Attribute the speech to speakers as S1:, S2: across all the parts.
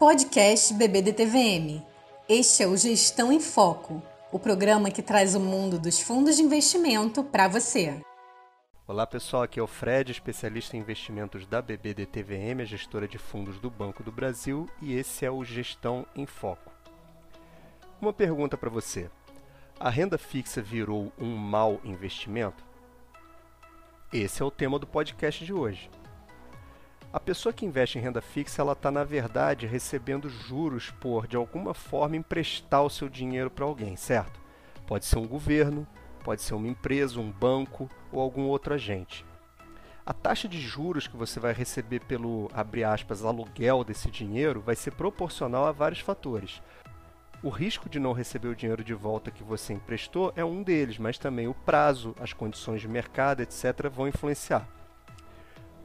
S1: Podcast BBDTVM. Este é o Gestão em Foco, o programa que traz o mundo dos fundos de investimento para você.
S2: Olá pessoal, aqui é o Fred, especialista em investimentos da BBDTVM, a gestora de fundos do Banco do Brasil, e esse é o Gestão em Foco. Uma pergunta para você: a renda fixa virou um mau investimento? Esse é o tema do podcast de hoje. A pessoa que investe em renda fixa, ela está na verdade recebendo juros por, de alguma forma, emprestar o seu dinheiro para alguém, certo? Pode ser um governo, pode ser uma empresa, um banco ou algum outro agente. A taxa de juros que você vai receber pelo, abre aspas, aluguel desse dinheiro vai ser proporcional a vários fatores. O risco de não receber o dinheiro de volta que você emprestou é um deles, mas também o prazo, as condições de mercado, etc., vão influenciar.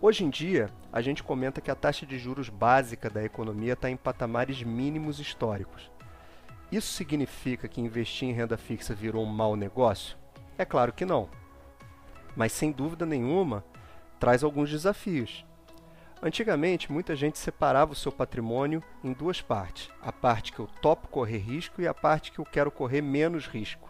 S2: Hoje em dia, a gente comenta que a taxa de juros básica da economia está em patamares mínimos históricos. Isso significa que investir em renda fixa virou um mau negócio? É claro que não. Mas sem dúvida nenhuma, traz alguns desafios. Antigamente, muita gente separava o seu patrimônio em duas partes: a parte que eu topo correr risco e a parte que eu quero correr menos risco.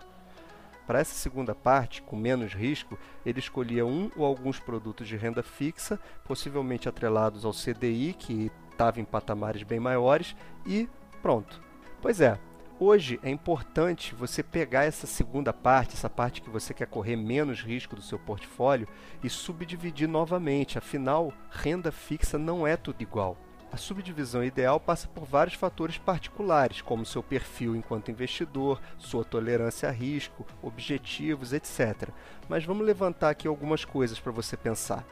S2: Para essa segunda parte, com menos risco, ele escolhia um ou alguns produtos de renda fixa, possivelmente atrelados ao CDI, que estava em patamares bem maiores, e pronto. Pois é, Hoje é importante você pegar essa segunda parte, essa parte que você quer correr menos risco do seu portfólio e subdividir novamente. Afinal, renda fixa não é tudo igual. A subdivisão ideal passa por vários fatores particulares, como seu perfil enquanto investidor, sua tolerância a risco, objetivos, etc. Mas vamos levantar aqui algumas coisas para você pensar.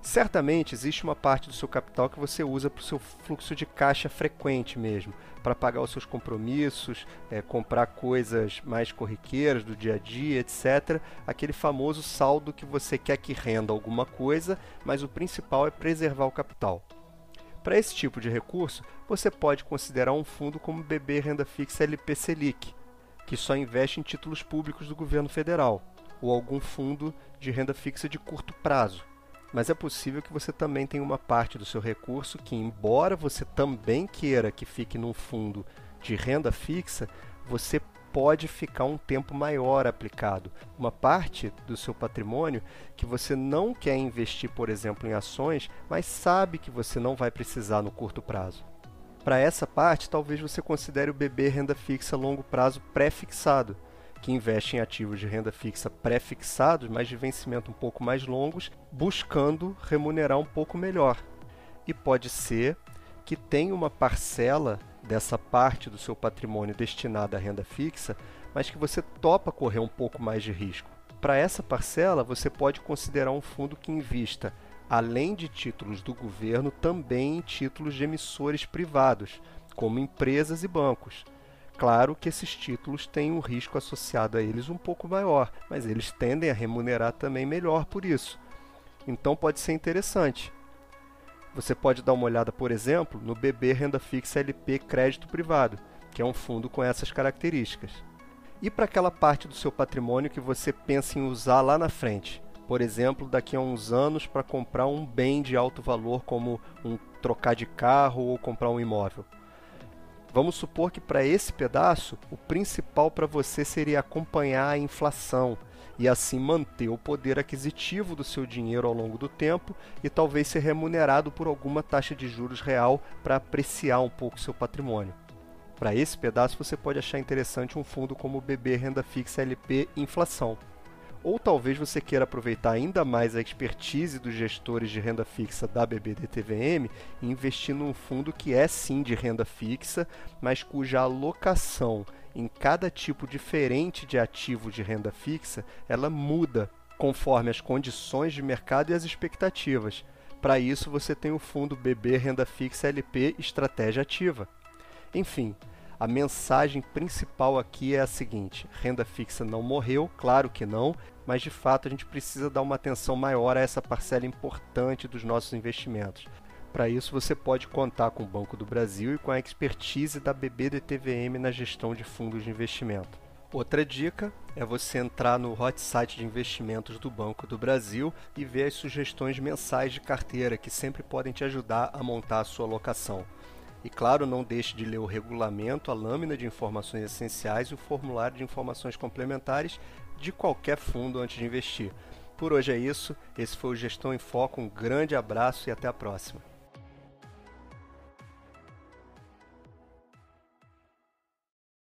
S2: Certamente existe uma parte do seu capital que você usa para o seu fluxo de caixa frequente mesmo, para pagar os seus compromissos, é, comprar coisas mais corriqueiras do dia a dia, etc. Aquele famoso saldo que você quer que renda alguma coisa, mas o principal é preservar o capital. Para esse tipo de recurso, você pode considerar um fundo como BB Renda Fixa LP Selic, que só investe em títulos públicos do governo federal, ou algum fundo de renda fixa de curto prazo. Mas é possível que você também tenha uma parte do seu recurso que, embora você também queira que fique num fundo de renda fixa, você pode ficar um tempo maior aplicado. Uma parte do seu patrimônio que você não quer investir, por exemplo, em ações, mas sabe que você não vai precisar no curto prazo. Para essa parte, talvez você considere o BB renda fixa longo prazo pré-fixado que investe em ativos de renda fixa pré-fixados, mas de vencimento um pouco mais longos, buscando remunerar um pouco melhor. E pode ser que tenha uma parcela dessa parte do seu patrimônio destinada à renda fixa, mas que você topa correr um pouco mais de risco. Para essa parcela, você pode considerar um fundo que invista, além de títulos do governo, também em títulos de emissores privados, como empresas e bancos. Claro que esses títulos têm um risco associado a eles um pouco maior, mas eles tendem a remunerar também melhor por isso. Então pode ser interessante. Você pode dar uma olhada, por exemplo, no BB Renda Fixa LP Crédito Privado, que é um fundo com essas características. E para aquela parte do seu patrimônio que você pensa em usar lá na frente? Por exemplo, daqui a uns anos para comprar um bem de alto valor, como um trocar de carro ou comprar um imóvel. Vamos supor que para esse pedaço, o principal para você seria acompanhar a inflação e assim manter o poder aquisitivo do seu dinheiro ao longo do tempo e talvez ser remunerado por alguma taxa de juros real para apreciar um pouco seu patrimônio. Para esse pedaço, você pode achar interessante um fundo como o BB Renda Fixa LP Inflação ou talvez você queira aproveitar ainda mais a expertise dos gestores de renda fixa da BBDTVM e investir num fundo que é sim de renda fixa, mas cuja alocação em cada tipo diferente de ativo de renda fixa, ela muda conforme as condições de mercado e as expectativas. Para isso, você tem o fundo BB Renda Fixa LP Estratégia Ativa. Enfim, a mensagem principal aqui é a seguinte: renda fixa não morreu, claro que não, mas de fato a gente precisa dar uma atenção maior a essa parcela importante dos nossos investimentos. Para isso, você pode contar com o Banco do Brasil e com a expertise da BBDTVM na gestão de fundos de investimento. Outra dica é você entrar no hot site de investimentos do Banco do Brasil e ver as sugestões mensais de carteira que sempre podem te ajudar a montar a sua alocação. E claro, não deixe de ler o regulamento, a lâmina de informações essenciais e o formulário de informações complementares de qualquer fundo antes de investir. Por hoje é isso. Esse foi o Gestão em Foco. Um grande abraço e até a próxima.